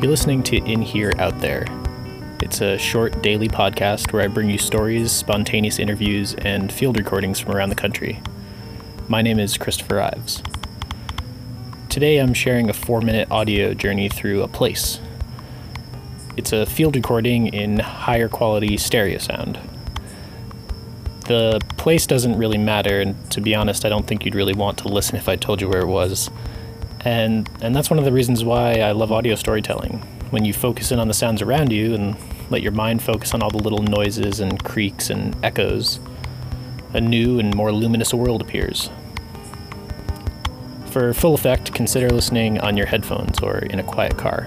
You're listening to In Here Out There. It's a short daily podcast where I bring you stories, spontaneous interviews, and field recordings from around the country. My name is Christopher Ives. Today I'm sharing a four minute audio journey through a place. It's a field recording in higher quality stereo sound. The place doesn't really matter, and to be honest, I don't think you'd really want to listen if I told you where it was. And, and that's one of the reasons why I love audio storytelling. When you focus in on the sounds around you and let your mind focus on all the little noises and creaks and echoes, a new and more luminous world appears. For full effect, consider listening on your headphones or in a quiet car.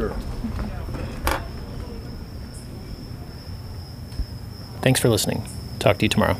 sure? Thanks for listening. Talk to you tomorrow.